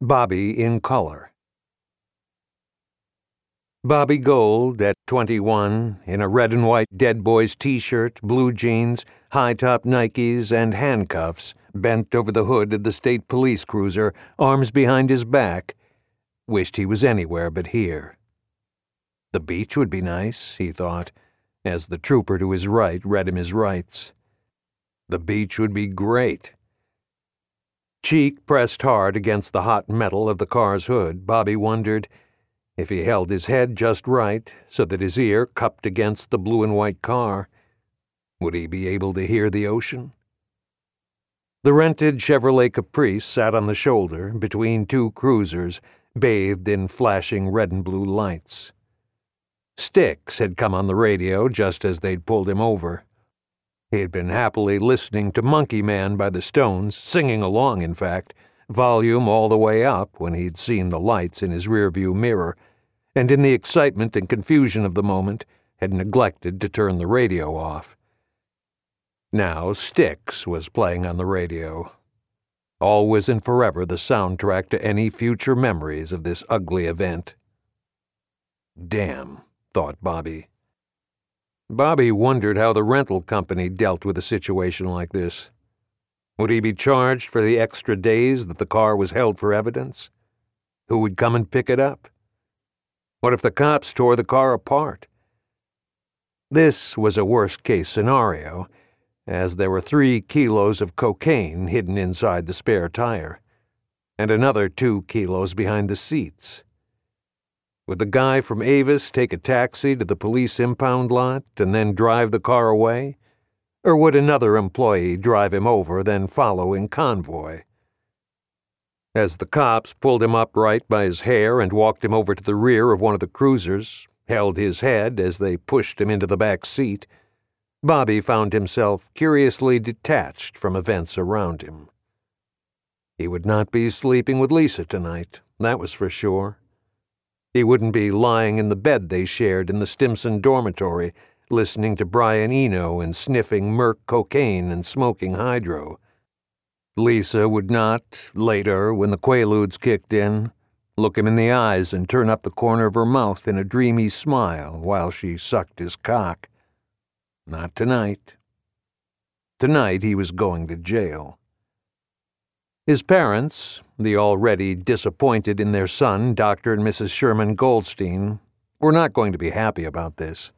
Bobby in Color. Bobby Gold, at 21, in a red and white Dead Boys t shirt, blue jeans, high top Nikes, and handcuffs, bent over the hood of the state police cruiser, arms behind his back, wished he was anywhere but here. The beach would be nice, he thought, as the trooper to his right read him his rights. The beach would be great. Cheek pressed hard against the hot metal of the car's hood, Bobby wondered if he held his head just right so that his ear cupped against the blue and white car. Would he be able to hear the ocean? The rented Chevrolet Caprice sat on the shoulder between two cruisers, bathed in flashing red and blue lights. Styx had come on the radio just as they'd pulled him over. He had been happily listening to Monkey Man by the Stones, singing along, in fact, volume all the way up when he'd seen the lights in his rearview mirror, and in the excitement and confusion of the moment had neglected to turn the radio off. Now Styx was playing on the radio. Always and forever the soundtrack to any future memories of this ugly event. Damn, thought Bobby. Bobby wondered how the rental company dealt with a situation like this. Would he be charged for the extra days that the car was held for evidence? Who would come and pick it up? What if the cops tore the car apart? This was a worst case scenario, as there were three kilos of cocaine hidden inside the spare tire, and another two kilos behind the seats. Would the guy from Avis take a taxi to the police impound lot and then drive the car away? Or would another employee drive him over, then follow in convoy? As the cops pulled him upright by his hair and walked him over to the rear of one of the cruisers, held his head as they pushed him into the back seat, Bobby found himself curiously detached from events around him. He would not be sleeping with Lisa tonight, that was for sure. He wouldn't be lying in the bed they shared in the Stimson dormitory, listening to Brian Eno and sniffing Merck cocaine and smoking hydro. Lisa would not, later, when the quaaludes kicked in, look him in the eyes and turn up the corner of her mouth in a dreamy smile while she sucked his cock. Not tonight. Tonight he was going to jail. His parents, the already disappointed in their son, Dr. and Mrs. Sherman Goldstein, were not going to be happy about this.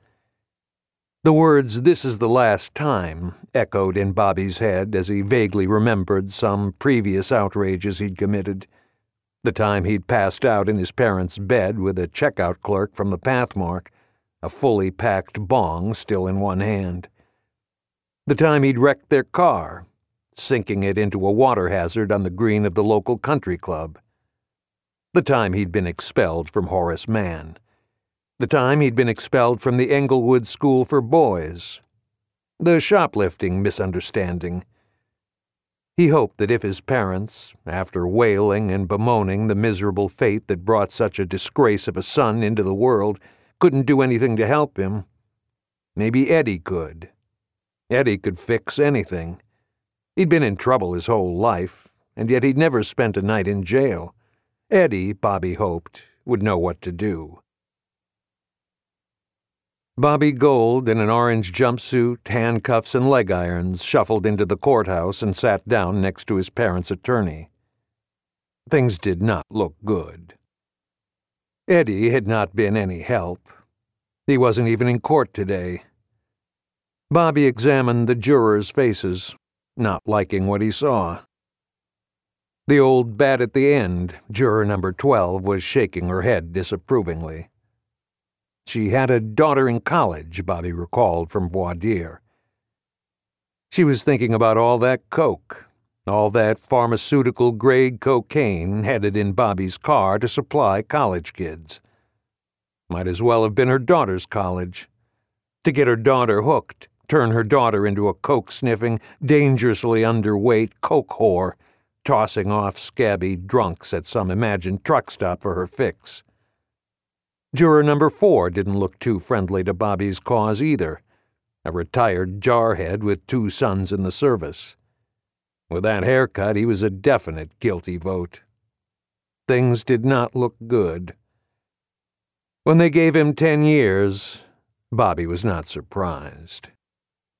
The words, This is the last time, echoed in Bobby's head as he vaguely remembered some previous outrages he'd committed. The time he'd passed out in his parents' bed with a checkout clerk from the Pathmark, a fully packed bong still in one hand. The time he'd wrecked their car, sinking it into a water hazard on the green of the local country club. The time he'd been expelled from Horace Mann. The time he'd been expelled from the Englewood School for Boys. The shoplifting misunderstanding. He hoped that if his parents, after wailing and bemoaning the miserable fate that brought such a disgrace of a son into the world, couldn't do anything to help him, maybe Eddie could. Eddie could fix anything. He'd been in trouble his whole life, and yet he'd never spent a night in jail. Eddie, Bobby hoped, would know what to do. Bobby Gold, in an orange jumpsuit, handcuffs, and leg irons, shuffled into the courthouse and sat down next to his parents' attorney. Things did not look good. Eddie had not been any help. He wasn't even in court today. Bobby examined the jurors' faces, not liking what he saw. The old bat at the end, juror number 12, was shaking her head disapprovingly. She had a daughter in college, Bobby recalled from voir dire. She was thinking about all that coke, all that pharmaceutical grade cocaine headed in Bobby's car to supply college kids. Might as well have been her daughter's college. To get her daughter hooked, turn her daughter into a coke sniffing, dangerously underweight coke whore, tossing off scabby drunks at some imagined truck stop for her fix. Juror number four didn't look too friendly to Bobby's cause either, a retired jarhead with two sons in the service. With that haircut, he was a definite guilty vote. things did not look good. When they gave him ten years, Bobby was not surprised.